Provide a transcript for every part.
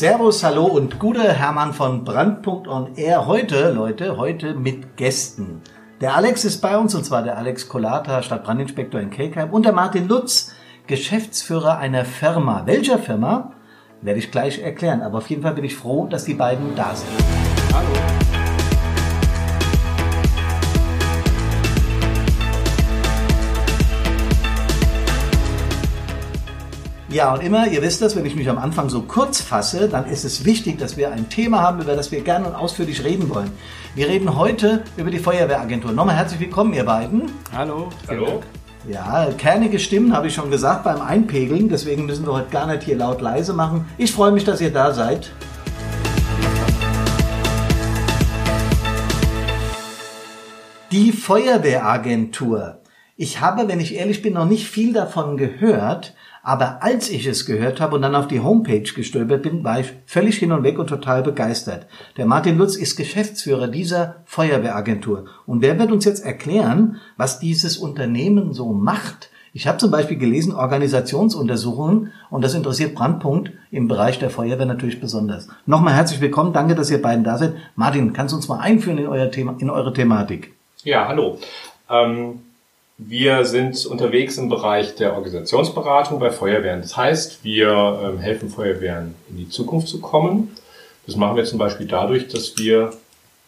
Servus, hallo und gute Hermann von Brandpunkt on Air. Heute, Leute, heute mit Gästen. Der Alex ist bei uns und zwar der Alex Kolata, Stadtbrandinspektor in Kelkheim und der Martin Lutz, Geschäftsführer einer Firma. Welcher Firma? Werde ich gleich erklären. Aber auf jeden Fall bin ich froh, dass die beiden da sind. Hallo. Ja, und immer, ihr wisst das, wenn ich mich am Anfang so kurz fasse, dann ist es wichtig, dass wir ein Thema haben, über das wir gerne und ausführlich reden wollen. Wir reden heute über die Feuerwehragentur. Nochmal herzlich willkommen, ihr beiden. Hallo. Hallo. Ja, kernige Stimmen habe ich schon gesagt beim Einpegeln, deswegen müssen wir heute gar nicht hier laut leise machen. Ich freue mich, dass ihr da seid. Die Feuerwehragentur. Ich habe, wenn ich ehrlich bin, noch nicht viel davon gehört. Aber als ich es gehört habe und dann auf die Homepage gestolpert bin, war ich völlig hin und weg und total begeistert. Der Martin Lutz ist Geschäftsführer dieser Feuerwehragentur. Und wer wird uns jetzt erklären, was dieses Unternehmen so macht? Ich habe zum Beispiel gelesen Organisationsuntersuchungen und das interessiert Brandpunkt im Bereich der Feuerwehr natürlich besonders. Nochmal herzlich willkommen, danke, dass ihr beiden da seid. Martin, kannst du uns mal einführen in, euer Thema, in eure Thematik? Ja, hallo. Ähm wir sind unterwegs im Bereich der Organisationsberatung bei Feuerwehren. Das heißt, wir ähm, helfen Feuerwehren in die Zukunft zu kommen. Das machen wir zum Beispiel dadurch, dass wir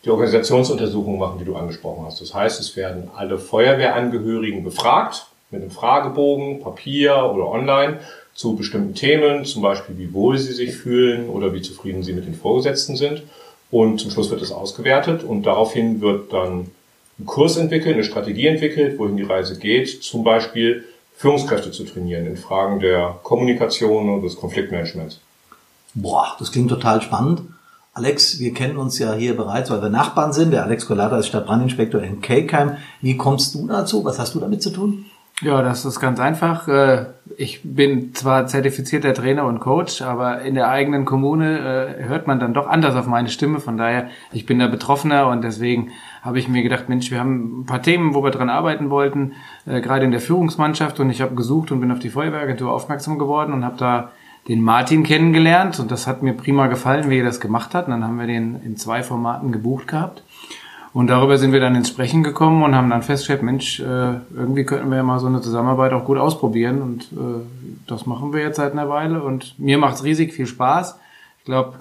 die Organisationsuntersuchung machen, die du angesprochen hast. Das heißt, es werden alle Feuerwehrangehörigen befragt mit einem Fragebogen, Papier oder online zu bestimmten Themen, zum Beispiel wie wohl sie sich fühlen oder wie zufrieden sie mit den Vorgesetzten sind. Und zum Schluss wird es ausgewertet und daraufhin wird dann einen Kurs entwickelt, eine Strategie entwickelt, wohin die Reise geht, zum Beispiel Führungskräfte zu trainieren in Fragen der Kommunikation und des Konfliktmanagements. Boah, das klingt total spannend. Alex, wir kennen uns ja hier bereits, weil wir Nachbarn sind. Der Alex Colada ist Stadtbrandinspektor in Kelkheim. Wie kommst du dazu? Was hast du damit zu tun? Ja, das ist ganz einfach. Äh, ich bin zwar zertifizierter Trainer und Coach, aber in der eigenen Kommune äh, hört man dann doch anders auf meine Stimme. Von daher, ich bin da Betroffener und deswegen habe ich mir gedacht, Mensch, wir haben ein paar Themen, wo wir dran arbeiten wollten, äh, gerade in der Führungsmannschaft und ich habe gesucht und bin auf die Feuerwehragentur aufmerksam geworden und habe da den Martin kennengelernt und das hat mir prima gefallen, wie er das gemacht hat. Und dann haben wir den in zwei Formaten gebucht gehabt. Und darüber sind wir dann ins Sprechen gekommen und haben dann festgestellt, Mensch, äh, irgendwie könnten wir ja mal so eine Zusammenarbeit auch gut ausprobieren. Und äh, das machen wir jetzt seit einer Weile. Und mir macht's riesig viel Spaß. Ich glaube,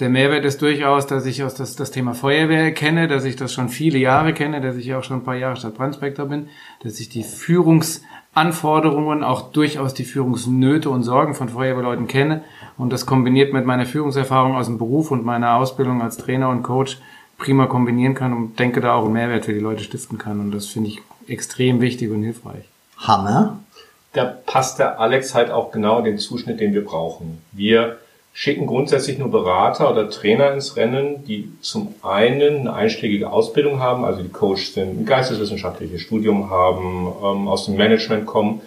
der Mehrwert ist durchaus, dass ich aus das, das Thema Feuerwehr kenne, dass ich das schon viele Jahre kenne, dass ich auch schon ein paar Jahre Stadtbrandspektor bin, dass ich die Führungsanforderungen, auch durchaus die Führungsnöte und Sorgen von Feuerwehrleuten kenne und das kombiniert mit meiner Führungserfahrung aus dem Beruf und meiner Ausbildung als Trainer und Coach prima kombinieren kann und denke da auch einen Mehrwert für die Leute stiften kann. Und das finde ich extrem wichtig und hilfreich. Hammer. Da passt der Alex halt auch genau den Zuschnitt, den wir brauchen. Wir schicken grundsätzlich nur Berater oder Trainer ins Rennen, die zum einen eine einschlägige Ausbildung haben, also die Coach sind, ein geisteswissenschaftliches Studium haben, ähm, aus dem Management kommen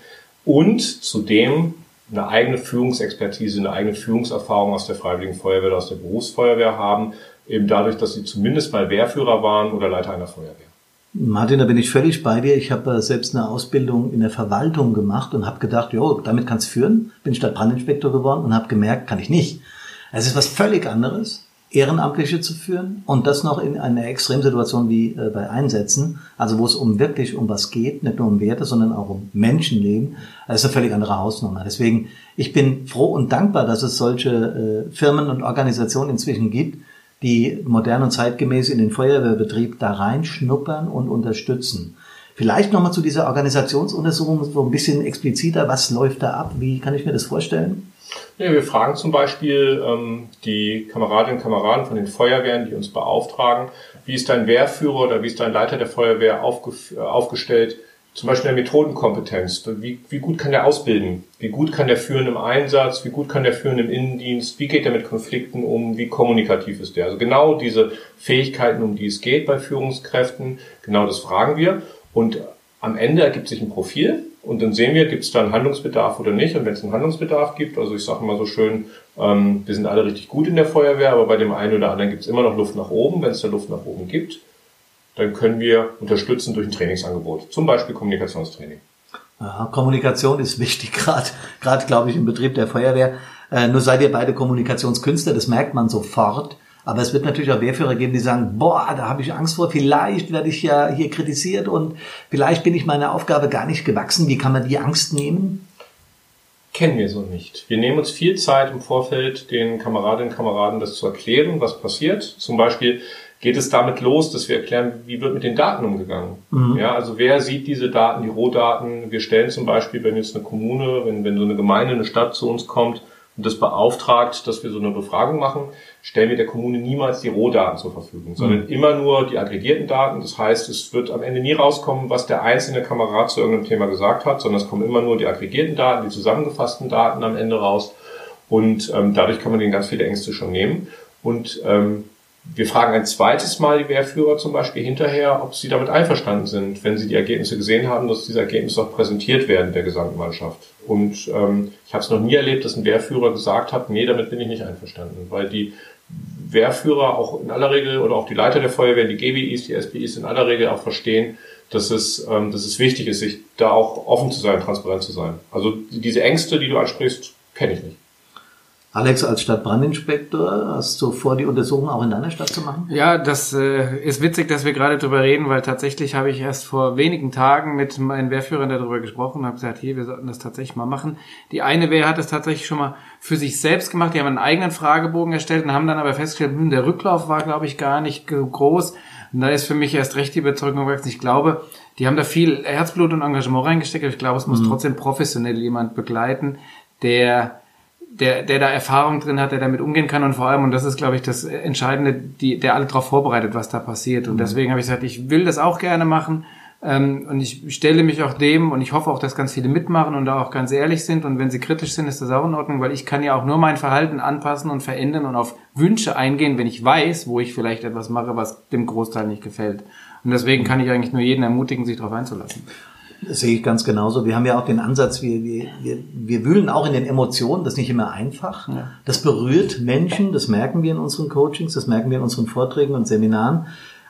und zudem eine eigene Führungsexpertise, eine eigene Führungserfahrung aus der Freiwilligen Feuerwehr oder aus der Berufsfeuerwehr haben, eben dadurch, dass sie zumindest mal Wehrführer waren oder Leiter einer Feuerwehr. Martin, da bin ich völlig bei dir. Ich habe äh, selbst eine Ausbildung in der Verwaltung gemacht und habe gedacht, jo, damit kannst du führen. Bin Stadtbrandinspektor geworden und habe gemerkt, kann ich nicht. Es ist was völlig anderes, Ehrenamtliche zu führen und das noch in einer Extremsituation wie äh, bei Einsätzen, also wo es um wirklich um was geht, nicht nur um Werte, sondern auch um Menschenleben. Das ist eine völlig andere Hausnummer. Deswegen, ich bin froh und dankbar, dass es solche äh, Firmen und Organisationen inzwischen gibt, die modern und zeitgemäß in den Feuerwehrbetrieb da reinschnuppern und unterstützen. Vielleicht nochmal zu dieser Organisationsuntersuchung so ein bisschen expliziter, was läuft da ab? Wie kann ich mir das vorstellen? Ja, wir fragen zum Beispiel ähm, die Kameradinnen und Kameraden von den Feuerwehren, die uns beauftragen, wie ist dein Wehrführer oder wie ist dein Leiter der Feuerwehr äh, aufgestellt? Zum Beispiel der Methodenkompetenz. Wie, wie gut kann der ausbilden? Wie gut kann der führen im Einsatz? Wie gut kann der führen im Innendienst? Wie geht er mit Konflikten um? Wie kommunikativ ist der? Also genau diese Fähigkeiten, um die es geht bei Führungskräften, genau das fragen wir. Und am Ende ergibt sich ein Profil und dann sehen wir, gibt es da einen Handlungsbedarf oder nicht. Und wenn es einen Handlungsbedarf gibt, also ich sage mal so schön, ähm, wir sind alle richtig gut in der Feuerwehr, aber bei dem einen oder anderen gibt es immer noch Luft nach oben. Wenn es da Luft nach oben gibt, dann können wir unterstützen durch ein Trainingsangebot, zum Beispiel Kommunikationstraining. Ja, Kommunikation ist wichtig, gerade, gerade glaube ich im Betrieb der Feuerwehr. Äh, nur seid ihr beide Kommunikationskünstler, das merkt man sofort. Aber es wird natürlich auch Wehrführer geben, die sagen, boah, da habe ich Angst vor, vielleicht werde ich ja hier kritisiert und vielleicht bin ich meiner Aufgabe gar nicht gewachsen. Wie kann man die Angst nehmen? Kennen wir so nicht. Wir nehmen uns viel Zeit im Vorfeld, den Kameradinnen und Kameraden das zu erklären, was passiert. Zum Beispiel geht es damit los, dass wir erklären, wie wird mit den Daten umgegangen. Mhm. Ja, also wer sieht diese Daten, die Rohdaten? Wir stellen zum Beispiel, wenn jetzt eine Kommune, wenn, wenn so eine Gemeinde, eine Stadt zu uns kommt, und das beauftragt, dass wir so eine Befragung machen, stellen wir der Kommune niemals die Rohdaten zur Verfügung, sondern mhm. immer nur die aggregierten Daten. Das heißt, es wird am Ende nie rauskommen, was der einzelne Kamerad zu irgendeinem Thema gesagt hat, sondern es kommen immer nur die aggregierten Daten, die zusammengefassten Daten am Ende raus. Und ähm, dadurch kann man denen ganz viele Ängste schon nehmen. Und ähm, wir fragen ein zweites Mal die Wehrführer zum Beispiel hinterher, ob sie damit einverstanden sind, wenn sie die Ergebnisse gesehen haben, dass diese Ergebnisse auch präsentiert werden der gesamten Mannschaft. Und ähm, ich habe es noch nie erlebt, dass ein Wehrführer gesagt hat, nee, damit bin ich nicht einverstanden, weil die Wehrführer auch in aller Regel oder auch die Leiter der Feuerwehr, die GBIs, die SBIs in aller Regel auch verstehen, dass es, ähm, dass es wichtig ist, sich da auch offen zu sein, transparent zu sein. Also diese Ängste, die du ansprichst, kenne ich nicht. Alex, als Stadtbrandinspektor, hast du vor, die Untersuchung auch in deiner Stadt zu machen? Ja, das äh, ist witzig, dass wir gerade drüber reden, weil tatsächlich habe ich erst vor wenigen Tagen mit meinen Wehrführern darüber gesprochen und habe gesagt, hier, wir sollten das tatsächlich mal machen. Die eine Wehr hat es tatsächlich schon mal für sich selbst gemacht. Die haben einen eigenen Fragebogen erstellt und haben dann aber festgestellt, hm, der Rücklauf war, glaube ich, gar nicht groß. Und da ist für mich erst recht die Überzeugung gewachsen. Ich glaube, die haben da viel Herzblut und Engagement reingesteckt, aber ich glaube, es muss mhm. trotzdem professionell jemand begleiten, der der, der da Erfahrung drin hat, der damit umgehen kann und vor allem, und das ist, glaube ich, das Entscheidende, die, der alle darauf vorbereitet, was da passiert. Und mhm. deswegen habe ich gesagt, ich will das auch gerne machen. Ähm, und ich stelle mich auch dem und ich hoffe auch, dass ganz viele mitmachen und da auch ganz ehrlich sind. Und wenn sie kritisch sind, ist das auch in Ordnung, weil ich kann ja auch nur mein Verhalten anpassen und verändern und auf Wünsche eingehen, wenn ich weiß, wo ich vielleicht etwas mache, was dem Großteil nicht gefällt. Und deswegen kann ich eigentlich nur jeden ermutigen, sich darauf einzulassen. Das sehe ich ganz genauso. Wir haben ja auch den Ansatz, wir, wir, wir, wir wühlen auch in den Emotionen, das ist nicht immer einfach. Ja. Das berührt Menschen, das merken wir in unseren Coachings, das merken wir in unseren Vorträgen und Seminaren.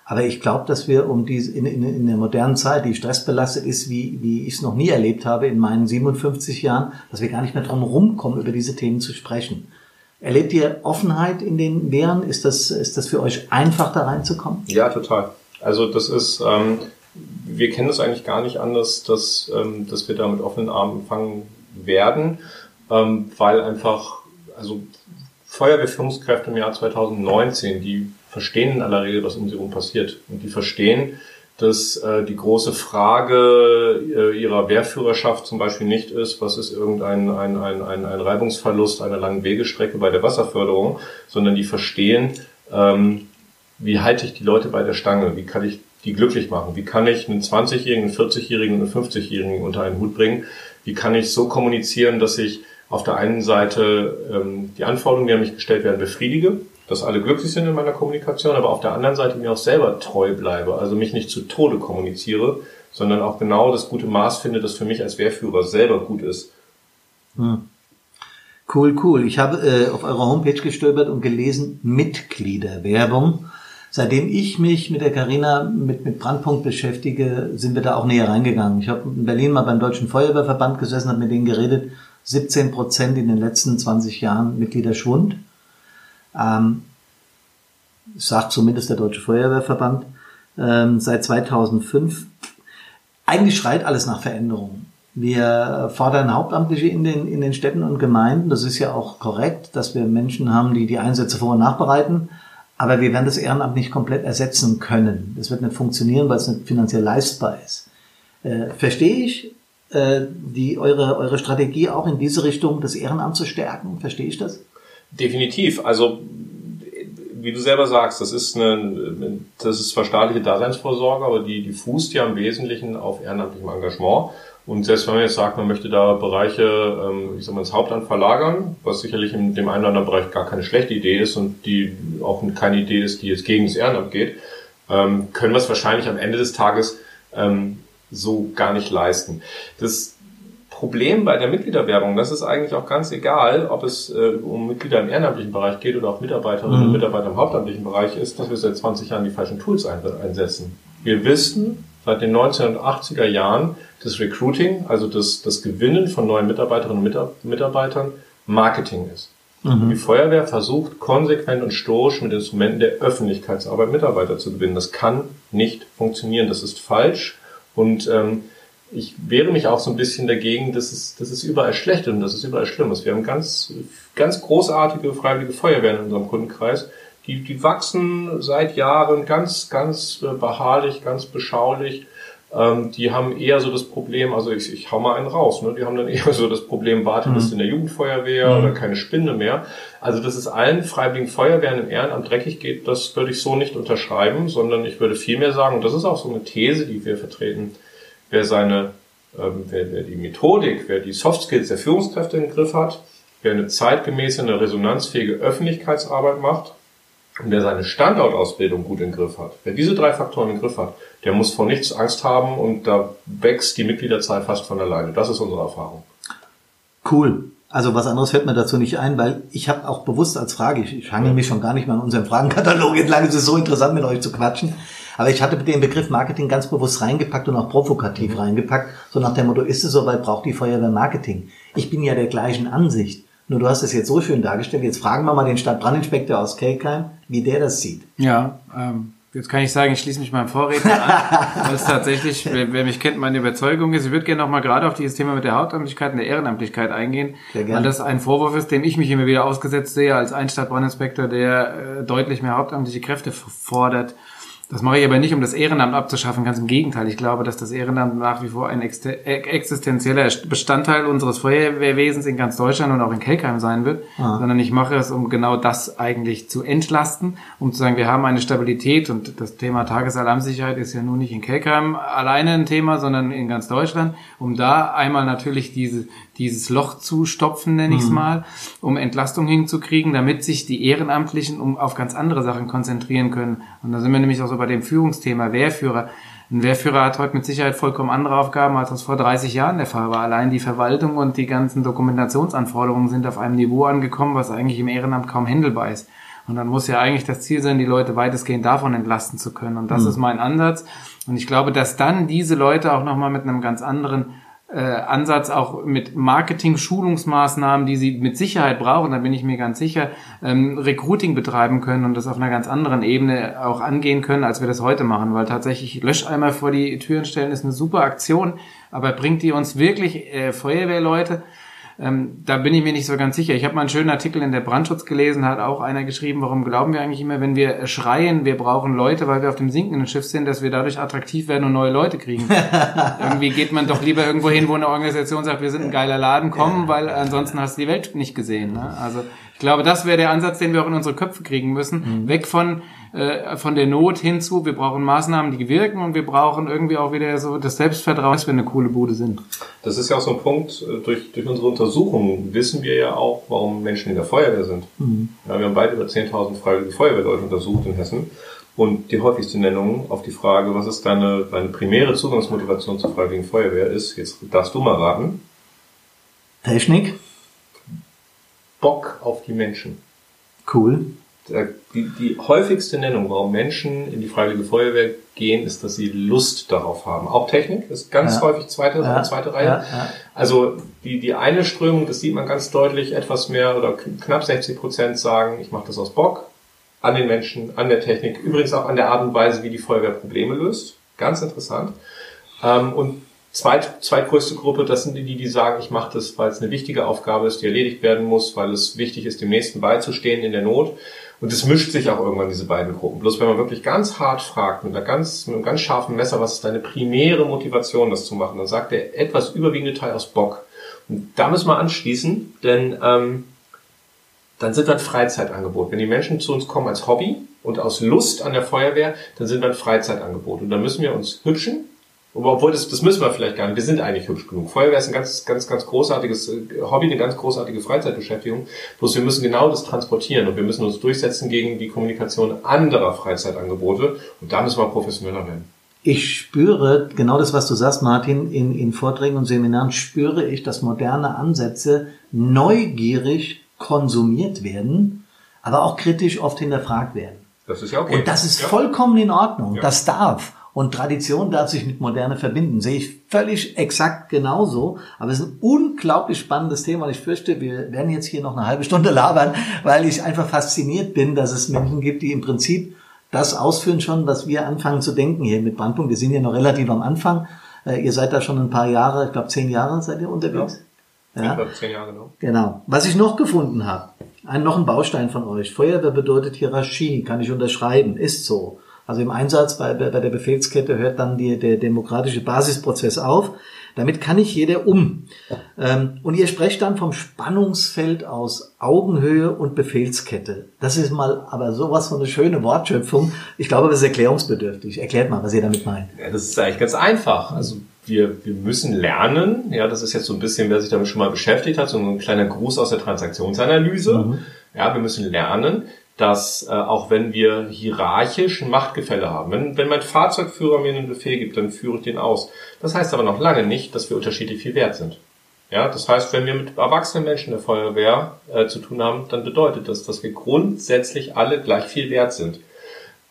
Aber ich glaube, dass wir um diese in, in, in der modernen Zeit, die stressbelastet ist, wie, wie ich es noch nie erlebt habe in meinen 57 Jahren, dass wir gar nicht mehr drum rumkommen, über diese Themen zu sprechen. Erlebt ihr Offenheit in den Wehren? Ist das, ist das für euch einfach, da reinzukommen? Ja, total. Also das ist, ähm, wir kennen es eigentlich gar nicht anders, dass, ähm, dass wir da mit offenen Armen empfangen werden, ähm, weil einfach, also Feuerwehrführungskräfte im Jahr 2019, die verstehen in aller Regel, was um sie herum passiert. Und die verstehen, dass äh, die große Frage äh, ihrer Wehrführerschaft zum Beispiel nicht ist, was ist irgendein ein, ein, ein, ein Reibungsverlust einer langen Wegestrecke bei der Wasserförderung, sondern die verstehen, ähm, wie halte ich die Leute bei der Stange, wie kann ich die glücklich machen? Wie kann ich einen 20-Jährigen, einen 40-Jährigen und einen 50-Jährigen unter einen Hut bringen? Wie kann ich so kommunizieren, dass ich auf der einen Seite ähm, die Anforderungen, die an mich gestellt werden, befriedige, dass alle glücklich sind in meiner Kommunikation, aber auf der anderen Seite mir auch selber treu bleibe, also mich nicht zu Tode kommuniziere, sondern auch genau das gute Maß finde, das für mich als Wehrführer selber gut ist. Hm. Cool, cool. Ich habe äh, auf eurer Homepage gestöbert und gelesen Mitgliederwerbung. Seitdem ich mich mit der Carina mit, mit Brandpunkt beschäftige, sind wir da auch näher reingegangen. Ich habe in Berlin mal beim Deutschen Feuerwehrverband gesessen, habe mit denen geredet. 17 Prozent in den letzten 20 Jahren Mitgliederschwund. Ähm, sagt zumindest der Deutsche Feuerwehrverband. Ähm, seit 2005. Eigentlich schreit alles nach Veränderungen. Wir fordern Hauptamtliche in den, in den Städten und Gemeinden. Das ist ja auch korrekt, dass wir Menschen haben, die die Einsätze vor- und nachbereiten. Aber wir werden das Ehrenamt nicht komplett ersetzen können. Das wird nicht funktionieren, weil es nicht finanziell leistbar ist. Äh, verstehe ich äh, die, eure, eure Strategie auch in diese Richtung, das Ehrenamt zu stärken? Verstehe ich das? Definitiv. Also wie du selber sagst, das ist eine, das ist zwar staatliche Daseinsvorsorge, aber die, die fußt ja im Wesentlichen auf ehrenamtlichem Engagement. Und selbst wenn man jetzt sagt, man möchte da Bereiche, ähm, ich sag mal, ins Hauptamt verlagern, was sicherlich in dem einen oder anderen Bereich gar keine schlechte Idee ist und die auch keine Idee ist, die jetzt gegen das Ehrenamt geht, ähm, können wir es wahrscheinlich am Ende des Tages ähm, so gar nicht leisten. Das Problem bei der Mitgliederwerbung, das ist eigentlich auch ganz egal, ob es äh, um Mitglieder im ehrenamtlichen Bereich geht oder auch Mitarbeiterinnen mhm. und Mitarbeiter im hauptamtlichen Bereich ist, dass wir seit 20 Jahren die falschen Tools einsetzen. Wir wissen seit den 1980er Jahren, das Recruiting, also das, das Gewinnen von neuen Mitarbeiterinnen und Mitarbeitern, Marketing ist. Die Feuerwehr versucht konsequent und stoisch mit Instrumenten der Öffentlichkeitsarbeit Mitarbeiter zu gewinnen. Das kann nicht funktionieren. Das ist falsch. Und ähm, ich wehre mich auch so ein bisschen dagegen, dass es, dass es überall schlecht ist und dass es überall schlimm ist. Wir haben ganz, ganz großartige freiwillige Feuerwehren in unserem Kundenkreis. Die, die wachsen seit Jahren ganz, ganz äh, beharrlich, ganz beschaulich. Ähm, die haben eher so das Problem, also ich, ich hau mal einen raus, ne? die haben dann eher so das Problem Warteliste mhm. in der Jugendfeuerwehr mhm. oder keine Spinde mehr. Also dass es allen freiwilligen Feuerwehren im Ehrenamt dreckig geht, das würde ich so nicht unterschreiben, sondern ich würde vielmehr sagen, und das ist auch so eine These, die wir vertreten, wer seine, ähm, wer, wer die Methodik, wer die Soft Skills der Führungskräfte im Griff hat, wer eine zeitgemäße, eine resonanzfähige Öffentlichkeitsarbeit macht und wer seine Standortausbildung gut im Griff hat, wer diese drei Faktoren im Griff hat, der muss vor nichts Angst haben und da wächst die Mitgliederzahl fast von alleine. Das ist unsere Erfahrung. Cool. Also was anderes fällt mir dazu nicht ein, weil ich habe auch bewusst als Frage, ich, ich hangel mich schon gar nicht mehr an unserem Fragenkatalog entlang, es ist so interessant mit euch zu quatschen, aber ich hatte den Begriff Marketing ganz bewusst reingepackt und auch provokativ mhm. reingepackt, so nach dem Motto, ist es soweit, braucht die Feuerwehr Marketing? Ich bin ja der gleichen Ansicht. Nur du hast es jetzt so schön dargestellt. Jetzt fragen wir mal den Stadtbrandinspektor aus Kelkheim, wie der das sieht. Ja, ähm, jetzt kann ich sagen, ich schließe mich meinem Vorredner an, weil es tatsächlich, wer, wer, mich kennt, meine Überzeugung ist. Ich würde gerne noch mal gerade auf dieses Thema mit der Hauptamtlichkeit und der Ehrenamtlichkeit eingehen, weil das ein Vorwurf ist, dem ich mich immer wieder ausgesetzt sehe als ein Stadtbrandinspektor, der äh, deutlich mehr hauptamtliche Kräfte fordert. Das mache ich aber nicht, um das Ehrenamt abzuschaffen. Ganz im Gegenteil. Ich glaube, dass das Ehrenamt nach wie vor ein existenzieller Bestandteil unseres Feuerwehrwesens in ganz Deutschland und auch in Kelkheim sein wird. Ah. Sondern ich mache es, um genau das eigentlich zu entlasten, um zu sagen, wir haben eine Stabilität und das Thema Tagesalarmsicherheit ist ja nun nicht in Kelkheim alleine ein Thema, sondern in ganz Deutschland, um da einmal natürlich diese, dieses Loch zu stopfen, nenne ich es mhm. mal, um Entlastung hinzukriegen, damit sich die Ehrenamtlichen um auf ganz andere Sachen konzentrieren können. Und da sind wir nämlich auch so bei dem Führungsthema Wehrführer. Ein Wehrführer hat heute mit Sicherheit vollkommen andere Aufgaben, als das vor 30 Jahren der Fall war. Allein die Verwaltung und die ganzen Dokumentationsanforderungen sind auf einem Niveau angekommen, was eigentlich im Ehrenamt kaum händelbar ist. Und dann muss ja eigentlich das Ziel sein, die Leute weitestgehend davon entlasten zu können. Und das mhm. ist mein Ansatz. Und ich glaube, dass dann diese Leute auch nochmal mit einem ganz anderen äh, Ansatz auch mit Marketing-Schulungsmaßnahmen, die sie mit Sicherheit brauchen, da bin ich mir ganz sicher, ähm, Recruiting betreiben können und das auf einer ganz anderen Ebene auch angehen können, als wir das heute machen, weil tatsächlich Löscheimer vor die Türen stellen ist eine super Aktion, aber bringt die uns wirklich äh, Feuerwehrleute ähm, da bin ich mir nicht so ganz sicher. Ich habe mal einen schönen Artikel in der Brandschutz gelesen, hat auch einer geschrieben, warum glauben wir eigentlich immer, wenn wir schreien, wir brauchen Leute, weil wir auf dem sinkenden Schiff sind, dass wir dadurch attraktiv werden und neue Leute kriegen. Irgendwie geht man doch lieber irgendwo hin, wo eine Organisation sagt, wir sind ein geiler Laden, kommen, weil ansonsten hast du die Welt nicht gesehen. Ne? Also ich glaube, das wäre der Ansatz, den wir auch in unsere Köpfe kriegen müssen. Mhm. Weg von äh, von der Not hinzu, wir brauchen Maßnahmen, die wirken und wir brauchen irgendwie auch wieder so das Selbstvertrauen, dass wir eine coole Bude sind. Das ist ja auch so ein Punkt, äh, durch, durch unsere Untersuchungen wissen wir ja auch, warum Menschen in der Feuerwehr sind. Mhm. Ja, wir haben beide über 10.000 freiwillige Feuerwehrleute untersucht in Hessen. Und die häufigste Nennung auf die Frage, was ist deine, deine primäre Zugangsmotivation zur Freiwilligen Feuerwehr ist, jetzt darfst du mal raten. Technik. Bock auf die Menschen. Cool die, die häufigste Nennung, warum Menschen in die Freiwillige Feuerwehr gehen, ist, dass sie Lust darauf haben. Auch Technik ist ganz ja. häufig zweite, ja. zweite Reihe. Ja. Also die, die eine Strömung, das sieht man ganz deutlich, etwas mehr oder knapp 60 Prozent sagen, ich mache das aus Bock, an den Menschen, an der Technik, übrigens auch an der Art und Weise, wie die Feuerwehr Probleme löst. Ganz interessant. Ähm, und zweit, zweitgrößte Gruppe, das sind die, die sagen, ich mache das, weil es eine wichtige Aufgabe ist, die erledigt werden muss, weil es wichtig ist, dem Nächsten beizustehen in der Not. Und es mischt sich auch irgendwann diese beiden Gruppen. Bloß wenn man wirklich ganz hart fragt, mit, einer ganz, mit einem ganz scharfen Messer, was ist deine primäre Motivation, das zu machen, dann sagt der etwas überwiegende Teil aus Bock. Und da müssen wir anschließen, denn ähm, dann sind wir ein Freizeitangebot. Wenn die Menschen zu uns kommen als Hobby und aus Lust an der Feuerwehr, dann sind wir ein Freizeitangebot. Und dann müssen wir uns hübschen, obwohl, das, das müssen wir vielleicht gar nicht. Wir sind eigentlich hübsch genug. Feuerwehr ist ein ganz, ganz, ganz großartiges äh, Hobby, eine ganz großartige Freizeitbeschäftigung. Bloß wir müssen genau das transportieren und wir müssen uns durchsetzen gegen die Kommunikation anderer Freizeitangebote. Und da müssen wir professioneller werden. Ich spüre, genau das, was du sagst, Martin, in, in Vorträgen und Seminaren spüre ich, dass moderne Ansätze neugierig konsumiert werden, aber auch kritisch oft hinterfragt werden. Das ist ja okay. Und das ist ja. vollkommen in Ordnung. Ja. Das darf. Und Tradition darf sich mit Moderne verbinden. Sehe ich völlig exakt genauso. Aber es ist ein unglaublich spannendes Thema. Und ich fürchte, wir werden jetzt hier noch eine halbe Stunde labern, weil ich einfach fasziniert bin, dass es Menschen gibt, die im Prinzip das ausführen schon, was wir anfangen zu denken hier mit Brandpunkt. Wir sind ja noch relativ am Anfang. Äh, ihr seid da schon ein paar Jahre, ich glaube zehn Jahre seid ihr unterwegs. Ja, ja. Ich glaube zehn Jahre, genau. Genau. Was ich noch gefunden habe, ein, noch ein Baustein von euch. Feuerwehr bedeutet Hierarchie, kann ich unterschreiben, ist so. Also im Einsatz bei, bei der Befehlskette hört dann die, der demokratische Basisprozess auf. Damit kann nicht jeder um. Ähm, und ihr sprecht dann vom Spannungsfeld aus Augenhöhe und Befehlskette. Das ist mal aber sowas von eine schöne Wortschöpfung. Ich glaube, das ist erklärungsbedürftig. Erklärt mal, was ihr damit meint. Ja, das ist eigentlich ganz einfach. Also wir, wir müssen lernen, ja, das ist jetzt so ein bisschen, wer sich damit schon mal beschäftigt hat, so ein kleiner Gruß aus der Transaktionsanalyse. Mhm. Ja, wir müssen lernen, dass äh, auch wenn wir hierarchisch ein Machtgefälle haben, wenn, wenn mein Fahrzeugführer mir einen Befehl gibt, dann führe ich den aus. Das heißt aber noch lange nicht, dass wir unterschiedlich viel wert sind. Ja, das heißt, wenn wir mit erwachsenen Menschen der Feuerwehr äh, zu tun haben, dann bedeutet das, dass wir grundsätzlich alle gleich viel wert sind.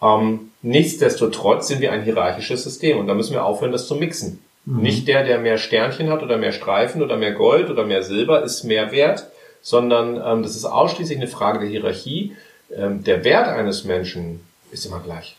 Ähm, nichtsdestotrotz sind wir ein hierarchisches System und da müssen wir aufhören, das zu mixen. Mhm. Nicht der, der mehr Sternchen hat oder mehr Streifen oder mehr Gold oder mehr Silber, ist mehr wert, sondern ähm, das ist ausschließlich eine Frage der Hierarchie ähm, der Wert eines Menschen ist immer gleich.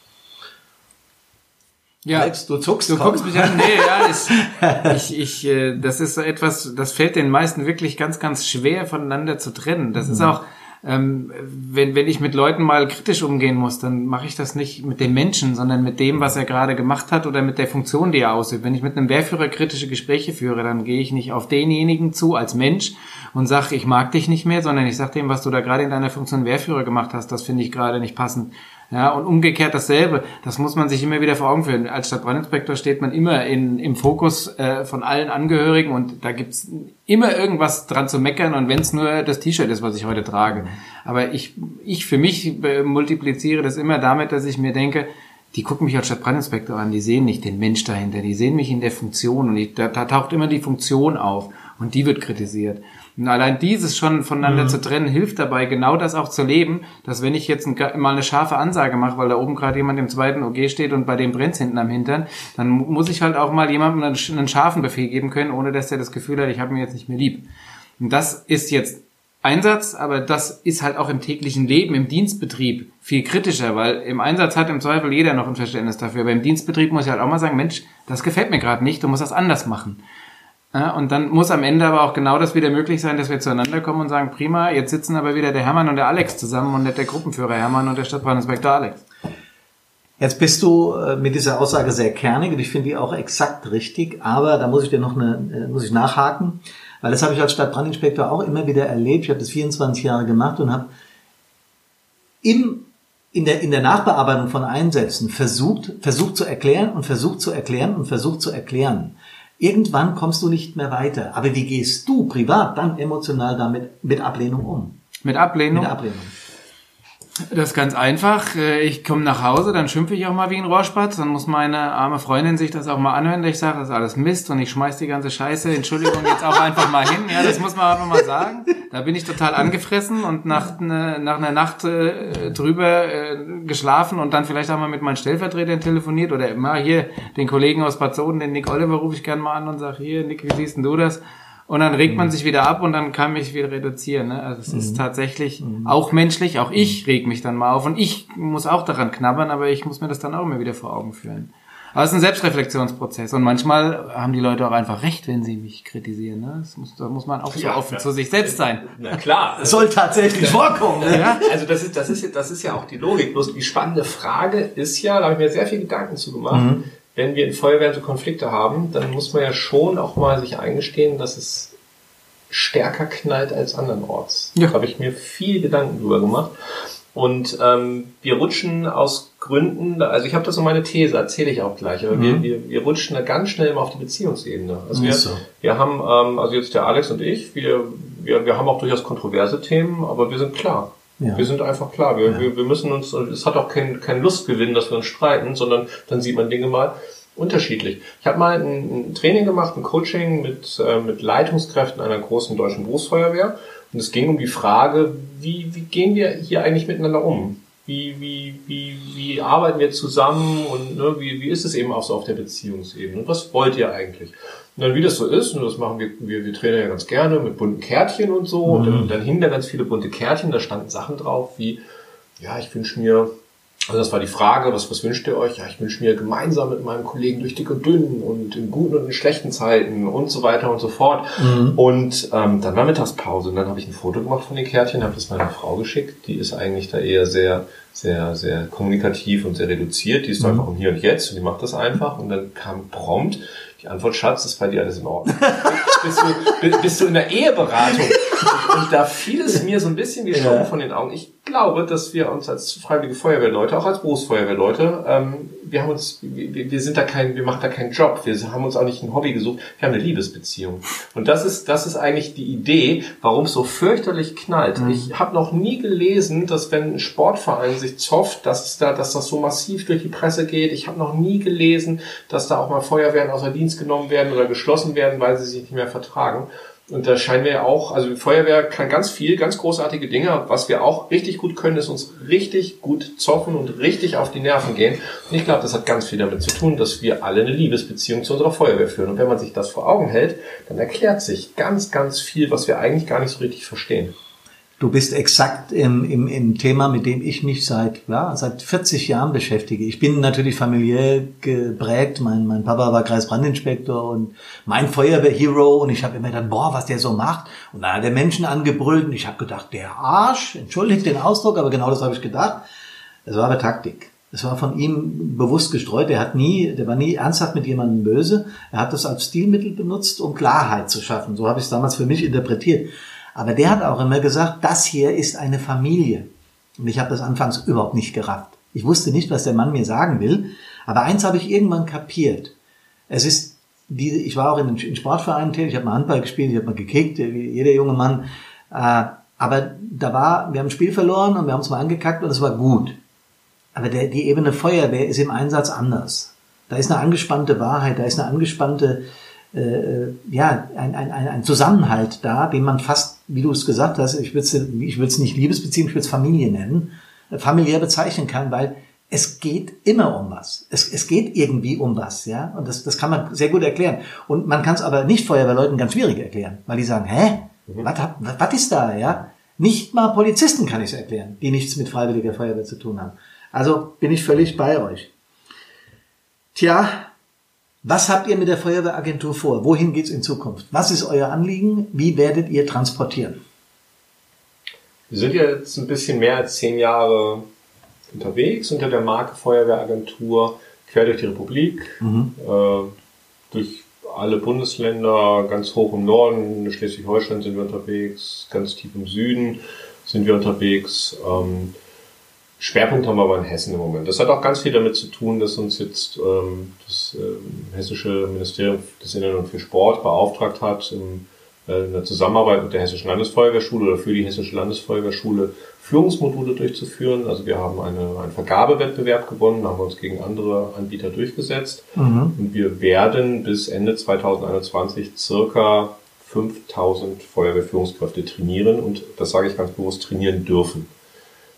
Ja, Alex, du zuckst. Du guckst mich an. Nee, ja, ich, ich, ich, äh, das ist so etwas, das fällt den meisten wirklich ganz, ganz schwer voneinander zu trennen. Das mhm. ist auch, ähm, wenn, wenn ich mit Leuten mal kritisch umgehen muss, dann mache ich das nicht mit dem Menschen, sondern mit dem, was er gerade gemacht hat oder mit der Funktion, die er ausübt. Wenn ich mit einem Wehrführer kritische Gespräche führe, dann gehe ich nicht auf denjenigen zu als Mensch und sage, ich mag dich nicht mehr, sondern ich sage dem, was du da gerade in deiner Funktion Wehrführer gemacht hast, das finde ich gerade nicht passend. Ja, und umgekehrt dasselbe. Das muss man sich immer wieder vor Augen führen. Als Stadtbrandinspektor steht man immer in, im Fokus äh, von allen Angehörigen und da gibt's immer irgendwas dran zu meckern und wenn es nur das T-Shirt ist, was ich heute trage. Aber ich, ich für mich äh, multipliziere das immer damit, dass ich mir denke, die gucken mich als Stadtbrandinspektor an, die sehen nicht den Mensch dahinter, die sehen mich in der Funktion und ich, da, da taucht immer die Funktion auf und die wird kritisiert. Und allein dieses schon voneinander mhm. zu trennen, hilft dabei, genau das auch zu leben, dass wenn ich jetzt ein, mal eine scharfe Ansage mache, weil da oben gerade jemand im zweiten OG steht und bei dem brennt hinten am Hintern, dann muss ich halt auch mal jemandem einen, einen scharfen Befehl geben können, ohne dass er das Gefühl hat, ich habe mir jetzt nicht mehr lieb. Und das ist jetzt Einsatz, aber das ist halt auch im täglichen Leben, im Dienstbetrieb viel kritischer, weil im Einsatz hat im Zweifel jeder noch ein Verständnis dafür. Aber im Dienstbetrieb muss ich halt auch mal sagen, Mensch, das gefällt mir gerade nicht, du musst das anders machen. Ja, und dann muss am Ende aber auch genau das wieder möglich sein, dass wir zueinander kommen und sagen, prima, jetzt sitzen aber wieder der Hermann und der Alex zusammen und nicht der Gruppenführer Hermann und der Stadtbrandinspektor Alex. Jetzt bist du äh, mit dieser Aussage sehr kernig und ich finde die auch exakt richtig, aber da muss ich dir noch eine, äh, muss ich nachhaken, weil das habe ich als Stadtbrandinspektor auch immer wieder erlebt. Ich habe das 24 Jahre gemacht und habe im in der, in der Nachbearbeitung von Einsätzen versucht, versucht zu erklären und versucht zu erklären und versucht zu erklären. Irgendwann kommst du nicht mehr weiter. Aber wie gehst du privat dann emotional damit mit Ablehnung um? Mit Ablehnung? Mit Ablehnung. Das ist ganz einfach. Äh, ich komme nach Hause, dann schimpfe ich auch mal wie ein Rohrspatz. Dann muss meine arme Freundin sich das auch mal anhören. Ich sage, das ist alles Mist und ich schmeiß die ganze Scheiße, Entschuldigung, jetzt auch einfach mal hin. Ja, das muss man einfach mal sagen. Da bin ich total angefressen und nach, ne, nach einer Nacht äh, drüber äh, geschlafen und dann vielleicht auch mal mit meinen Stellvertretern telefoniert oder mal hier den Kollegen aus Bad Soden, den Nick Oliver, rufe ich gerne mal an und sage, hier, Nick, wie siehst denn du das? Und dann regt man mhm. sich wieder ab und dann kann mich wieder reduzieren. Ne? Also es mhm. ist tatsächlich mhm. auch menschlich, auch ich reg mich dann mal auf und ich muss auch daran knabbern, aber ich muss mir das dann auch immer wieder vor Augen führen. Aber es ist ein Selbstreflexionsprozess und manchmal haben die Leute auch einfach recht, wenn sie mich kritisieren. Ne? Das muss, da muss man auch so ja, offen ja. zu sich selbst sein. Na klar. Das soll tatsächlich vorkommen. Ne? Ja? Also das ist, das, ist, das ist ja auch die Logik. Bloß die spannende Frage ist ja, da habe ich mir sehr viel Gedanken zu gemacht, mhm wenn wir in Feuerwehren so Konflikte haben, dann muss man ja schon auch mal sich eingestehen, dass es stärker knallt als andernorts. Ja. Da habe ich mir viel Gedanken drüber gemacht. Und ähm, wir rutschen aus Gründen, also ich habe das so meine These, erzähle ich auch gleich, aber mhm. wir, wir, wir rutschen da ganz schnell immer auf die Beziehungsebene. Also wir, so. wir haben, ähm, also jetzt der Alex und ich, wir, wir, wir haben auch durchaus kontroverse Themen, aber wir sind klar. Ja. Wir sind einfach klar. Wir, ja. wir, wir müssen uns, es hat auch kein, kein Lustgewinn, dass wir uns streiten, sondern dann sieht man Dinge mal unterschiedlich. Ich habe mal ein, ein, Training gemacht, ein Coaching mit, äh, mit Leitungskräften einer großen deutschen Berufsfeuerwehr. Und es ging um die Frage, wie, wie gehen wir hier eigentlich miteinander um? Wie, wie, wie, wie arbeiten wir zusammen und ne, wie, wie ist es eben auch so auf der Beziehungsebene und was wollt ihr eigentlich? Und dann wie das so ist, und das machen wir, wir, wir Trainer ja ganz gerne mit bunten Kärtchen und so, mhm. und dann, dann hingen da ganz viele bunte Kärtchen, da standen Sachen drauf wie, ja, ich wünsche mir also das war die Frage, was, was wünscht ihr euch? Ja, ich wünsche mir gemeinsam mit meinem Kollegen durch dick und dünn und in guten und in schlechten Zeiten und so weiter und so fort. Mhm. Und ähm, dann war Mittagspause und dann habe ich ein Foto gemacht von den Kärtchen, habe das meiner Frau geschickt. Die ist eigentlich da eher sehr, sehr, sehr kommunikativ und sehr reduziert. Die ist mhm. einfach um hier und jetzt und die macht das einfach. Und dann kam prompt die Antwort, Schatz, ist bei dir alles in Ordnung. bist, du, bist du in der Eheberatung? Und da fiel es mir so ein bisschen wie Schaum ja. von den Augen. Ich glaube, dass wir uns als freiwillige Feuerwehrleute, auch als Berufsfeuerwehrleute, ähm, wir haben uns, wir, wir sind da kein, wir machen da keinen Job, wir haben uns auch nicht ein Hobby gesucht, wir haben eine Liebesbeziehung. Und das ist, das ist eigentlich die Idee, warum es so fürchterlich knallt. Mhm. Ich habe noch nie gelesen, dass wenn ein Sportverein sich zofft, dass da, dass das so massiv durch die Presse geht. Ich habe noch nie gelesen, dass da auch mal Feuerwehren außer Dienst genommen werden oder geschlossen werden, weil sie sich nicht mehr vertragen. Und da scheinen wir ja auch, also die Feuerwehr kann ganz viel, ganz großartige Dinge. Was wir auch richtig gut können, ist uns richtig gut zoffen und richtig auf die Nerven gehen. Und ich glaube, das hat ganz viel damit zu tun, dass wir alle eine Liebesbeziehung zu unserer Feuerwehr führen. Und wenn man sich das vor Augen hält, dann erklärt sich ganz, ganz viel, was wir eigentlich gar nicht so richtig verstehen. Du bist exakt im, im, im Thema, mit dem ich mich seit, ja, seit 40 Jahren beschäftige. Ich bin natürlich familiär geprägt. Mein, mein Papa war Kreisbrandinspektor und mein Feuerwehrhero und ich habe immer gedacht, boah, was der so macht. Und dann hat er Menschen angebrüllt und ich habe gedacht, der Arsch, entschuldigt den Ausdruck, aber genau das habe ich gedacht. Es war aber Taktik. Es war von ihm bewusst gestreut. Er hat nie, der war nie ernsthaft mit jemandem böse. Er hat das als Stilmittel benutzt, um Klarheit zu schaffen. So habe ich es damals für mich interpretiert. Aber der hat auch immer gesagt, das hier ist eine Familie. Und ich habe das anfangs überhaupt nicht gerafft. Ich wusste nicht, was der Mann mir sagen will. Aber eins habe ich irgendwann kapiert. Es ist, die, ich war auch in, in Sportvereinen tätig, ich habe mal Handball gespielt, ich habe mal gekickt, wie jeder junge Mann. Äh, aber da war, wir haben ein Spiel verloren und wir haben es mal angekackt und es war gut. Aber der, die Ebene Feuerwehr ist im Einsatz anders. Da ist eine angespannte Wahrheit, da ist eine angespannte äh, ja, ein, ein, ein Zusammenhalt da, den man fast, wie du es gesagt hast, ich es ich will's nicht Liebesbeziehung, ich will es Familie nennen, äh, familiär bezeichnen kann, weil es geht immer um was. Es, es geht irgendwie um was, ja. Und das, das kann man sehr gut erklären. Und man kann es aber nicht Feuerwehrleuten ganz schwierig erklären, weil die sagen, hä? Mhm. Was ist da, ja? Nicht mal Polizisten kann ich es erklären, die nichts mit freiwilliger Feuerwehr zu tun haben. Also bin ich völlig bei euch. Tja, was habt ihr mit der Feuerwehragentur vor? Wohin geht's in Zukunft? Was ist euer Anliegen? Wie werdet ihr transportieren? Wir sind jetzt ein bisschen mehr als zehn Jahre unterwegs unter der Marke Feuerwehragentur quer durch die Republik, mhm. äh, durch alle Bundesländer, ganz hoch im Norden, in Schleswig-Holstein sind wir unterwegs, ganz tief im Süden sind wir unterwegs. Ähm, Schwerpunkt haben wir aber in Hessen im Moment. Das hat auch ganz viel damit zu tun, dass uns jetzt ähm, das äh, hessische Ministerium des Innern und für Sport beauftragt hat, im, äh, in der Zusammenarbeit mit der Hessischen Landesfeuerwehrschule oder für die Hessische Landesfeuerwehrschule Führungsmodule durchzuführen. Also wir haben eine, einen Vergabewettbewerb gewonnen, haben uns gegen andere Anbieter durchgesetzt mhm. und wir werden bis Ende 2021 circa 5000 Feuerwehrführungskräfte trainieren und das sage ich ganz bewusst trainieren dürfen.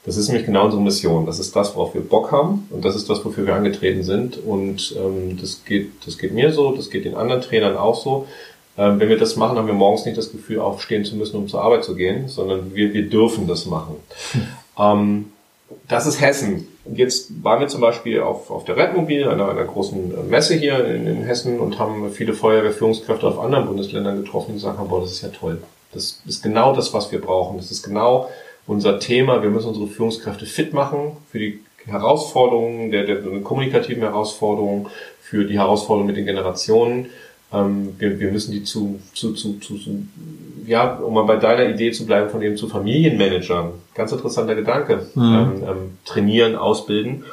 Das ist nämlich genau unsere Mission. Das ist das, worauf wir Bock haben und das ist das, wofür wir angetreten sind. Und ähm, das geht, das geht mir so, das geht den anderen Trainern auch so. Ähm, wenn wir das machen, haben wir morgens nicht das Gefühl, aufstehen zu müssen, um zur Arbeit zu gehen, sondern wir, wir dürfen das machen. Hm. Ähm, das ist Hessen. Jetzt waren wir zum Beispiel auf, auf der Redmobil, einer, einer großen Messe hier in, in Hessen und haben viele Feuerwehrführungskräfte auf anderen Bundesländern getroffen, die sagen, boah, das ist ja toll. Das ist genau das, was wir brauchen. Das ist genau unser Thema. Wir müssen unsere Führungskräfte fit machen für die Herausforderungen, der, der kommunikativen Herausforderungen, für die Herausforderungen mit den Generationen. Ähm, wir, wir müssen die zu, zu, zu, zu, zu, ja, um mal bei deiner Idee zu bleiben, von eben zu Familienmanagern, ganz interessanter Gedanke, mhm. ähm, ähm, trainieren, ausbilden.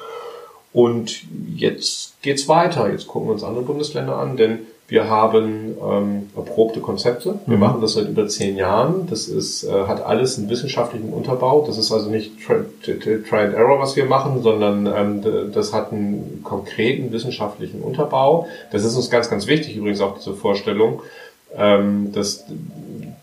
Und jetzt geht's weiter. Jetzt gucken wir uns andere Bundesländer an, denn wir haben ähm, erprobte Konzepte. Wir mhm. machen das seit über zehn Jahren. Das ist, äh, hat alles einen wissenschaftlichen Unterbau. Das ist also nicht Try, try and Error, was wir machen, sondern ähm, das hat einen konkreten wissenschaftlichen Unterbau. Das ist uns ganz, ganz wichtig, übrigens auch diese Vorstellung, ähm, dass,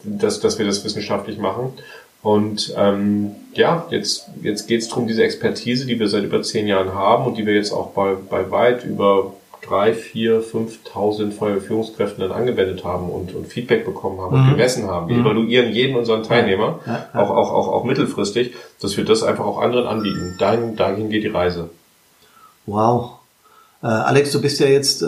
dass, dass wir das wissenschaftlich machen. Und ähm, ja, jetzt, jetzt geht es darum, diese Expertise, die wir seit über zehn Jahren haben und die wir jetzt auch bei, bei weit über drei, vier, 5.000 Feuerwehrführungskräften dann angewendet haben und, und Feedback bekommen haben und mhm. gemessen haben. Wir mhm. evaluieren jeden unseren Teilnehmer, ja, ja. Auch, auch, auch, auch mittelfristig, dass wir das einfach auch anderen anbieten. Dahin, dahin geht die Reise. Wow. Äh, Alex, du bist ja jetzt äh,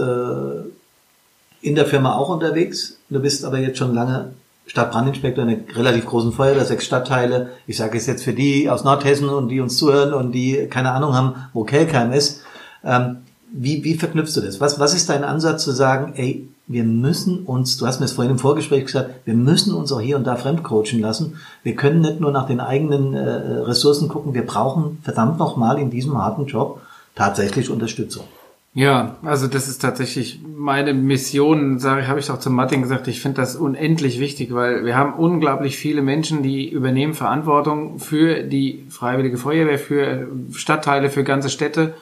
in der Firma auch unterwegs. Du bist aber jetzt schon lange Stadtbrandinspektor in einer relativ großen Feuerwehr, sechs Stadtteile. Ich sage es jetzt für die aus Nordhessen und die uns zuhören und die keine Ahnung haben, wo Kelkheim ist. Ähm, wie, wie verknüpfst du das? Was, was ist dein Ansatz zu sagen, ey, wir müssen uns, du hast mir das vorhin im Vorgespräch gesagt, wir müssen uns auch hier und da fremdcoachen lassen. Wir können nicht nur nach den eigenen äh, Ressourcen gucken, wir brauchen verdammt nochmal in diesem harten Job tatsächlich Unterstützung. Ja, also das ist tatsächlich meine Mission, sage ich, habe ich auch zu Martin gesagt, ich finde das unendlich wichtig, weil wir haben unglaublich viele Menschen, die übernehmen Verantwortung für die Freiwillige Feuerwehr, für Stadtteile, für ganze Städte.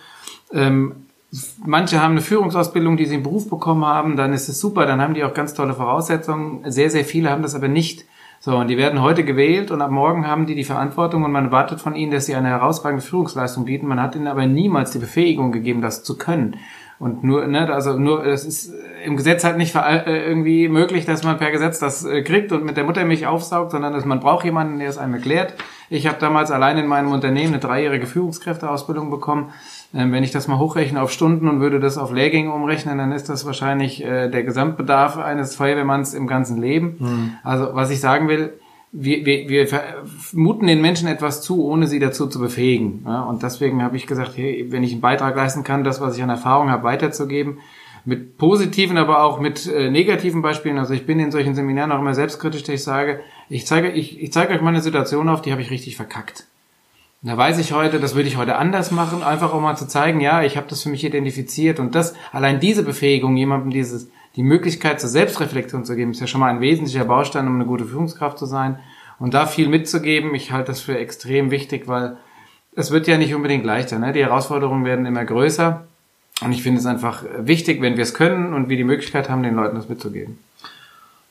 Ähm, manche haben eine Führungsausbildung, die sie im Beruf bekommen haben, dann ist es super, dann haben die auch ganz tolle Voraussetzungen. Sehr, sehr viele haben das aber nicht. So, und die werden heute gewählt und ab morgen haben die die Verantwortung und man erwartet von ihnen, dass sie eine herausragende Führungsleistung bieten. Man hat ihnen aber niemals die Befähigung gegeben, das zu können. Und nur, ne, also nur, es ist im Gesetz halt nicht äh, irgendwie möglich, dass man per Gesetz das äh, kriegt und mit der Muttermilch aufsaugt, sondern dass man braucht jemanden, der es einem erklärt. Ich habe damals allein in meinem Unternehmen eine dreijährige Führungskräfteausbildung bekommen wenn ich das mal hochrechne auf Stunden und würde das auf Lehrgänge umrechnen, dann ist das wahrscheinlich äh, der Gesamtbedarf eines Feuerwehrmanns im ganzen Leben. Mhm. Also was ich sagen will, wir, wir, wir muten den Menschen etwas zu, ohne sie dazu zu befähigen. Ja? Und deswegen habe ich gesagt, hey, wenn ich einen Beitrag leisten kann, das, was ich an Erfahrung habe, weiterzugeben, mit positiven, aber auch mit äh, negativen Beispielen. Also ich bin in solchen Seminaren auch immer selbstkritisch, dass ich sage, ich zeige, ich, ich zeige euch mal eine Situation auf, die habe ich richtig verkackt. Da weiß ich heute, das würde ich heute anders machen, einfach um mal zu zeigen, ja, ich habe das für mich identifiziert und das, allein diese Befähigung, jemandem dieses, die Möglichkeit zur Selbstreflexion zu geben, ist ja schon mal ein wesentlicher Baustein, um eine gute Führungskraft zu sein. Und da viel mitzugeben, ich halte das für extrem wichtig, weil es wird ja nicht unbedingt leichter. Ne? Die Herausforderungen werden immer größer. Und ich finde es einfach wichtig, wenn wir es können und wir die Möglichkeit haben, den Leuten das mitzugeben.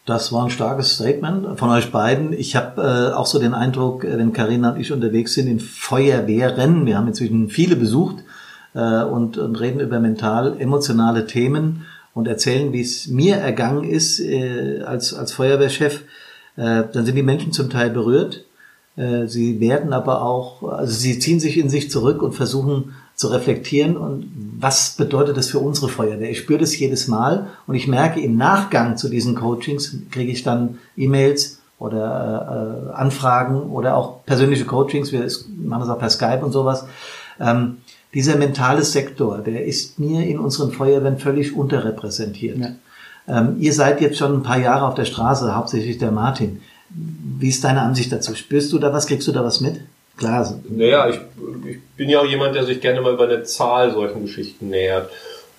Das war ein starkes Statement von euch beiden. Ich habe äh, auch so den Eindruck, äh, wenn Karina und ich unterwegs sind in Feuerwehren, wir haben inzwischen viele besucht äh, und, und reden über mental emotionale Themen und erzählen, wie es mir ergangen ist äh, als, als Feuerwehrchef, äh, dann sind die Menschen zum Teil berührt. Äh, sie werden aber auch, also sie ziehen sich in sich zurück und versuchen zu reflektieren und was bedeutet das für unsere Feuerwehr? Ich spüre das jedes Mal und ich merke im Nachgang zu diesen Coachings kriege ich dann E-Mails oder äh, Anfragen oder auch persönliche Coachings, wir machen das auch per Skype und sowas. Ähm, dieser mentale Sektor, der ist mir in unseren Feuerwehren völlig unterrepräsentiert. Ja. Ähm, ihr seid jetzt schon ein paar Jahre auf der Straße, hauptsächlich der Martin. Wie ist deine Ansicht dazu? Spürst du da was? Kriegst du da was mit? Klar. Naja, ich, ich bin ja auch jemand, der sich gerne mal über eine Zahl solchen Geschichten nähert.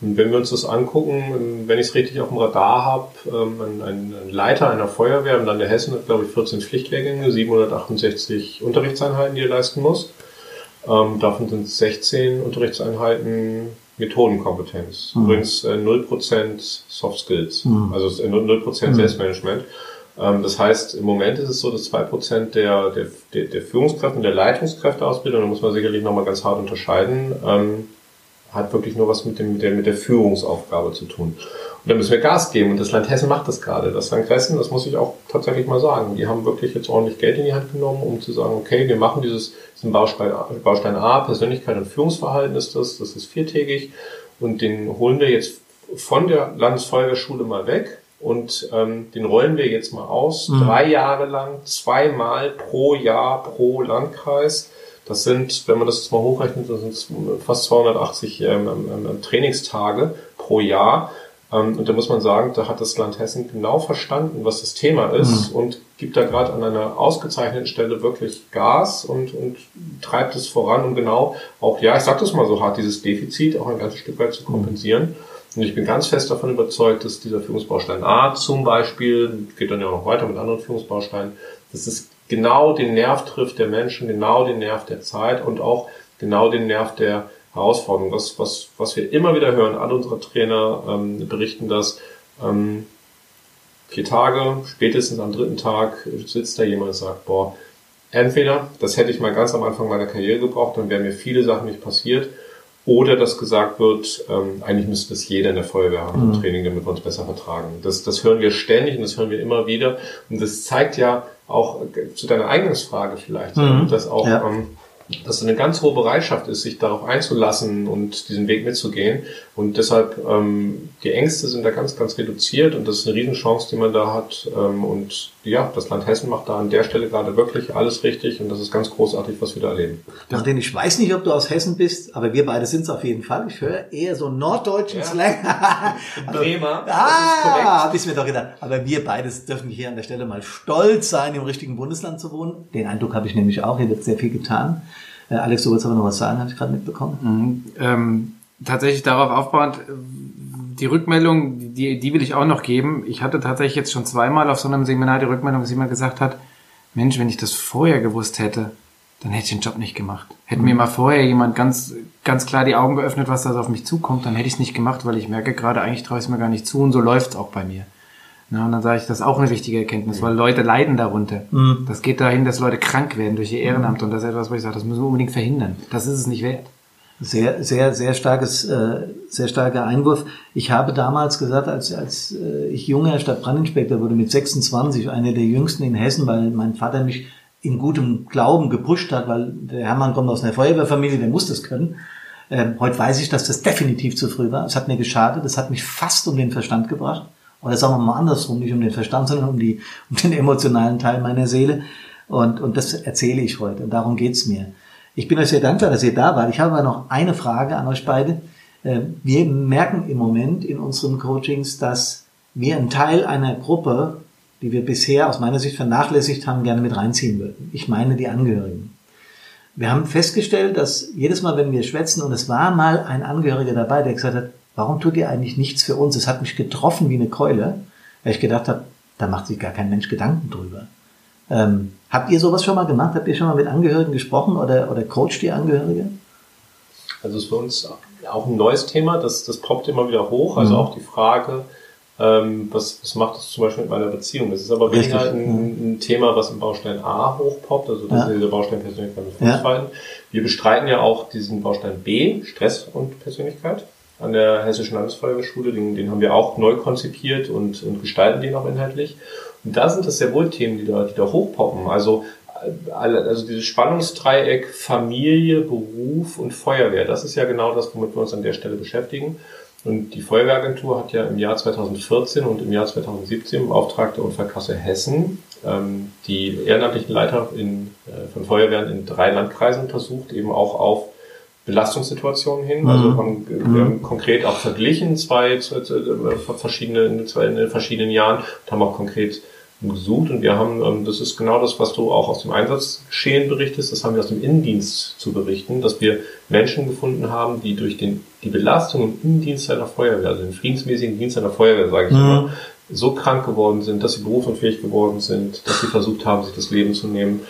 Und wenn wir uns das angucken, wenn ich es richtig auf dem Radar habe, ähm, ein, ein, Leiter einer Feuerwehr im Lande Hessen hat, glaube ich, 14 Pflichtlehrgänge, 768 Unterrichtseinheiten, die er leisten muss. Ähm, davon sind 16 Unterrichtseinheiten Methodenkompetenz. Mhm. Übrigens äh, 0% Soft Skills, mhm. also 0% mhm. Selbstmanagement. Ähm, das heißt, im Moment ist es so, dass zwei Prozent der, der, der Führungskräfte und der Leitungskräfteausbildung, da muss man sicherlich nochmal ganz hart unterscheiden, ähm, hat wirklich nur was mit, dem, mit, der, mit der Führungsaufgabe zu tun. Und da müssen wir Gas geben. Und das Land Hessen macht das gerade. Das Land Hessen, das muss ich auch tatsächlich mal sagen, die haben wirklich jetzt ordentlich Geld in die Hand genommen, um zu sagen, okay, wir machen dieses, diesen Baustein, Baustein A, Persönlichkeit und Führungsverhalten ist das, das ist viertägig. Und den holen wir jetzt von der Landesfeuerwehrschule mal weg und ähm, den rollen wir jetzt mal aus. Mhm. Drei Jahre lang, zweimal pro Jahr pro Landkreis. Das sind, wenn man das jetzt mal hochrechnet, das sind fast 280 ähm, ähm, ähm, Trainingstage pro Jahr. Ähm, und da muss man sagen, da hat das Land Hessen genau verstanden, was das Thema ist mhm. und gibt da gerade an einer ausgezeichneten Stelle wirklich Gas und, und treibt es voran, um genau auch, ja, ich sag das mal so hart, dieses Defizit auch ein ganzes Stück weit zu kompensieren. Mhm. Und ich bin ganz fest davon überzeugt, dass dieser Führungsbaustein A zum Beispiel, geht dann ja auch noch weiter mit anderen Führungsbausteinen, dass es genau den Nerv trifft der Menschen, genau den Nerv der Zeit und auch genau den Nerv der Herausforderung. Das, was, was wir immer wieder hören, alle unsere Trainer ähm, berichten das, ähm, vier Tage, spätestens am dritten Tag sitzt da jemand und sagt, boah, Entweder, das hätte ich mal ganz am Anfang meiner Karriere gebraucht, dann wären mir viele Sachen nicht passiert. Oder dass gesagt wird, ähm, eigentlich müsste das jeder in der Feuerwehr haben mhm. im Training, damit wir uns besser vertragen. Das, das hören wir ständig und das hören wir immer wieder. Und das zeigt ja auch äh, zu deiner Eingangsfrage vielleicht, mhm. dass auch ja. ähm, dass eine ganz hohe Bereitschaft ist, sich darauf einzulassen und diesen Weg mitzugehen. Und deshalb, ähm, die Ängste sind da ganz, ganz reduziert und das ist eine Riesenchance, die man da hat. Ähm, und ja, das Land Hessen macht da an der Stelle gerade wirklich alles richtig und das ist ganz großartig, was wir da erleben. Martin, ich weiß nicht, ob du aus Hessen bist, aber wir beide sind es auf jeden Fall. Ich höre eher so norddeutschen ja. Slang. Bremer. Ah, hab ich mir doch gedacht. Aber wir beides dürfen hier an der Stelle mal stolz sein, im richtigen Bundesland zu wohnen. Den Eindruck habe ich nämlich auch. Hier wird sehr viel getan. Äh, Alex, du wolltest aber noch was sagen, habe ich gerade mitbekommen. Mhm. Ähm, tatsächlich darauf aufbauend, die Rückmeldung, die, die will ich auch noch geben. Ich hatte tatsächlich jetzt schon zweimal auf so einem Seminar die Rückmeldung, dass jemand gesagt hat, Mensch, wenn ich das vorher gewusst hätte, dann hätte ich den Job nicht gemacht. Hätte mhm. mir mal vorher jemand ganz, ganz klar die Augen geöffnet, was da auf mich zukommt, dann hätte ich es nicht gemacht, weil ich merke gerade, eigentlich traue ich es mir gar nicht zu und so läuft es auch bei mir. Na, und dann sage ich, das ist auch eine wichtige Erkenntnis, weil Leute leiden darunter. Mhm. Das geht dahin, dass Leute krank werden durch ihr Ehrenamt und das ist etwas, wo ich sage, das müssen wir unbedingt verhindern. Das ist es nicht wert. Sehr, sehr, sehr starkes, äh, sehr starker Einwurf. Ich habe damals gesagt, als, als äh, ich junger Stadtbrandinspektor wurde mit 26, einer der jüngsten in Hessen, weil mein Vater mich in gutem Glauben gepusht hat, weil der Hermann kommt aus einer Feuerwehrfamilie, der muss das können. Ähm, heute weiß ich, dass das definitiv zu früh war. Es hat mir geschadet, es hat mich fast um den Verstand gebracht. Oder sagen wir mal andersrum, nicht um den Verstand, sondern um, die, um den emotionalen Teil meiner Seele. Und, und das erzähle ich heute. Und darum geht's mir. Ich bin euch sehr dankbar, dass ihr da wart. Ich habe aber noch eine Frage an euch beide. Ähm, wir merken im Moment in unseren Coachings, dass wir einen Teil einer Gruppe, die wir bisher aus meiner Sicht vernachlässigt haben, gerne mit reinziehen würden. Ich meine die Angehörigen. Wir haben festgestellt, dass jedes Mal, wenn wir schwätzen, und es war mal ein Angehöriger dabei, der gesagt hat, warum tut ihr eigentlich nichts für uns? Es hat mich getroffen wie eine Keule, weil ich gedacht habe, da macht sich gar kein Mensch Gedanken drüber. Ähm, habt ihr sowas schon mal gemacht? Habt ihr schon mal mit Angehörigen gesprochen oder, oder coacht die Angehörige? Also es ist für uns auch ein neues Thema, das, das poppt immer wieder hoch. Also mhm. auch die Frage, ähm, was, was macht das zum Beispiel mit meiner Beziehung? Das ist aber weniger ein, mhm. ein, Thema, was im Baustein A hochpoppt, also das ja. ist der Baustein Persönlichkeit und Führungsverhalten. Ja. Wir bestreiten ja auch diesen Baustein B, Stress und Persönlichkeit an der Hessischen Landesfeuerwehrschule. Den, den haben wir auch neu konzipiert und, und gestalten den auch inhaltlich. Und da sind das sehr wohl Themen, die da, die da hochpoppen. Also, also dieses Spannungsdreieck Familie, Beruf und Feuerwehr, das ist ja genau das, womit wir uns an der Stelle beschäftigen. Und die Feuerwehragentur hat ja im Jahr 2014 und im Jahr 2017 im Auftrag der Unfallkasse Hessen ähm, die ehrenamtlichen Leiter in, äh, von Feuerwehren in drei Landkreisen untersucht, eben auch auf Belastungssituationen hin. Also mhm. haben, wir mhm. haben konkret auch verglichen zwei, zwei, zwei äh, verschiedene, zwei, in verschiedenen Jahren und haben auch konkret gesucht und wir haben, ähm, das ist genau das, was du auch aus dem Einsatzgeschehen berichtest, das haben wir aus dem Innendienst zu berichten, dass wir Menschen gefunden haben, die durch den, die Belastung im Innendienst einer Feuerwehr, also im friedensmäßigen Dienst einer Feuerwehr, sage ich mhm. immer, so krank geworden sind, dass sie berufsunfähig geworden sind, dass sie versucht haben, sich das Leben zu nehmen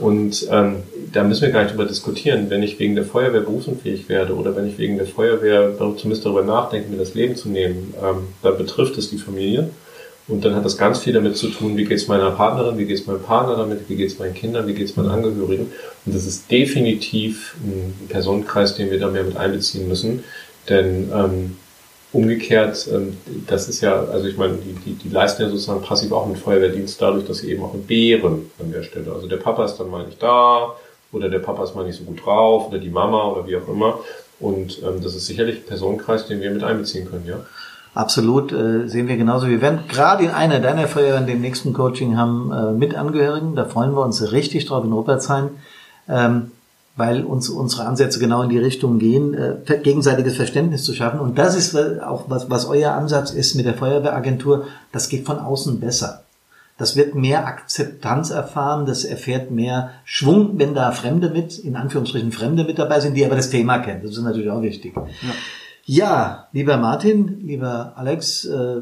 und ähm, da müssen wir gar nicht drüber diskutieren. Wenn ich wegen der Feuerwehr berufsunfähig werde oder wenn ich wegen der Feuerwehr zumindest darüber nachdenke, mir das Leben zu nehmen, ähm, dann betrifft es die Familie. Und dann hat das ganz viel damit zu tun, wie geht es meiner Partnerin, wie geht es meinem Partner damit, wie geht es meinen Kindern, wie geht es meinen Angehörigen. Und das ist definitiv ein Personenkreis, den wir da mehr mit einbeziehen müssen. Denn ähm, Umgekehrt, ähm, das ist ja, also ich meine, die, die, die leisten ja sozusagen passiv auch einen Feuerwehrdienst dadurch, dass sie eben auch entbehren an der Stelle. Also der Papa ist dann mal nicht da oder der Papa ist mal nicht so gut drauf oder die Mama oder wie auch immer. Und ähm, das ist sicherlich ein Personenkreis, den wir mit einbeziehen können, ja. Absolut, äh, sehen wir genauso. Wir werden gerade in einer deiner Feuerwehren dem nächsten Coaching haben äh, mit Angehörigen. Da freuen wir uns richtig drauf in Ruppertsheim. Ähm, weil uns unsere Ansätze genau in die Richtung gehen, äh, gegenseitiges Verständnis zu schaffen. Und das ist auch was, was euer Ansatz ist mit der Feuerwehragentur. Das geht von außen besser. Das wird mehr Akzeptanz erfahren, das erfährt mehr Schwung, wenn da Fremde mit, in Anführungsstrichen Fremde mit dabei sind, die aber das Thema kennen. Das ist natürlich auch wichtig. Ja, ja lieber Martin, lieber Alex, äh,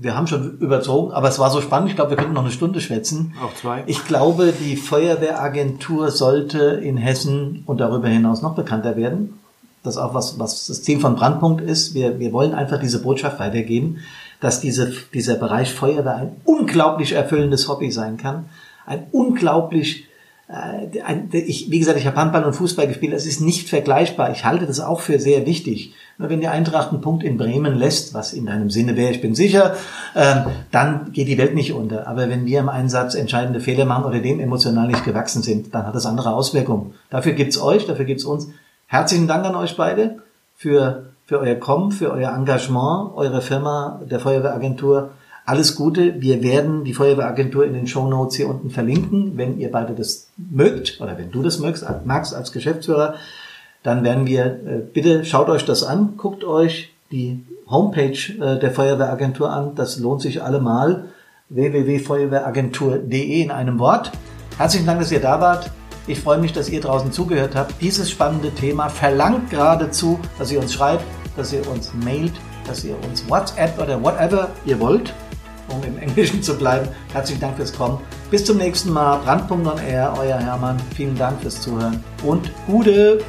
wir haben schon überzogen, aber es war so spannend. Ich glaube, wir könnten noch eine Stunde schwätzen. Auch zwei. Ich glaube, die Feuerwehragentur sollte in Hessen und darüber hinaus noch bekannter werden. Das ist auch was, was das Ziel von Brandpunkt ist. Wir, wir wollen einfach diese Botschaft weitergeben, dass diese, dieser Bereich Feuerwehr ein unglaublich erfüllendes Hobby sein kann. Ein unglaublich äh, ich, wie gesagt, ich habe Handball und Fußball gespielt, das ist nicht vergleichbar. Ich halte das auch für sehr wichtig. Wenn die Eintracht einen Punkt in Bremen lässt, was in deinem Sinne wäre, ich bin sicher, ähm, dann geht die Welt nicht unter. Aber wenn wir im Einsatz entscheidende Fehler machen oder dem emotional nicht gewachsen sind, dann hat das andere Auswirkungen. Dafür gibt's euch, dafür gibt's uns. Herzlichen Dank an euch beide für, für euer Kommen, für euer Engagement, eure Firma, der Feuerwehragentur alles Gute. Wir werden die Feuerwehragentur in den Show Notes hier unten verlinken. Wenn ihr beide das mögt oder wenn du das mögst, magst als Geschäftsführer, dann werden wir, äh, bitte schaut euch das an, guckt euch die Homepage äh, der Feuerwehragentur an. Das lohnt sich allemal. www.feuerwehragentur.de in einem Wort. Herzlichen Dank, dass ihr da wart. Ich freue mich, dass ihr draußen zugehört habt. Dieses spannende Thema verlangt geradezu, dass ihr uns schreibt, dass ihr uns mailt, dass ihr uns WhatsApp oder whatever ihr wollt um im Englischen zu bleiben. Herzlichen Dank fürs Kommen. Bis zum nächsten Mal. Brandpunkt on Air, euer Hermann. Vielen Dank fürs Zuhören und Gute!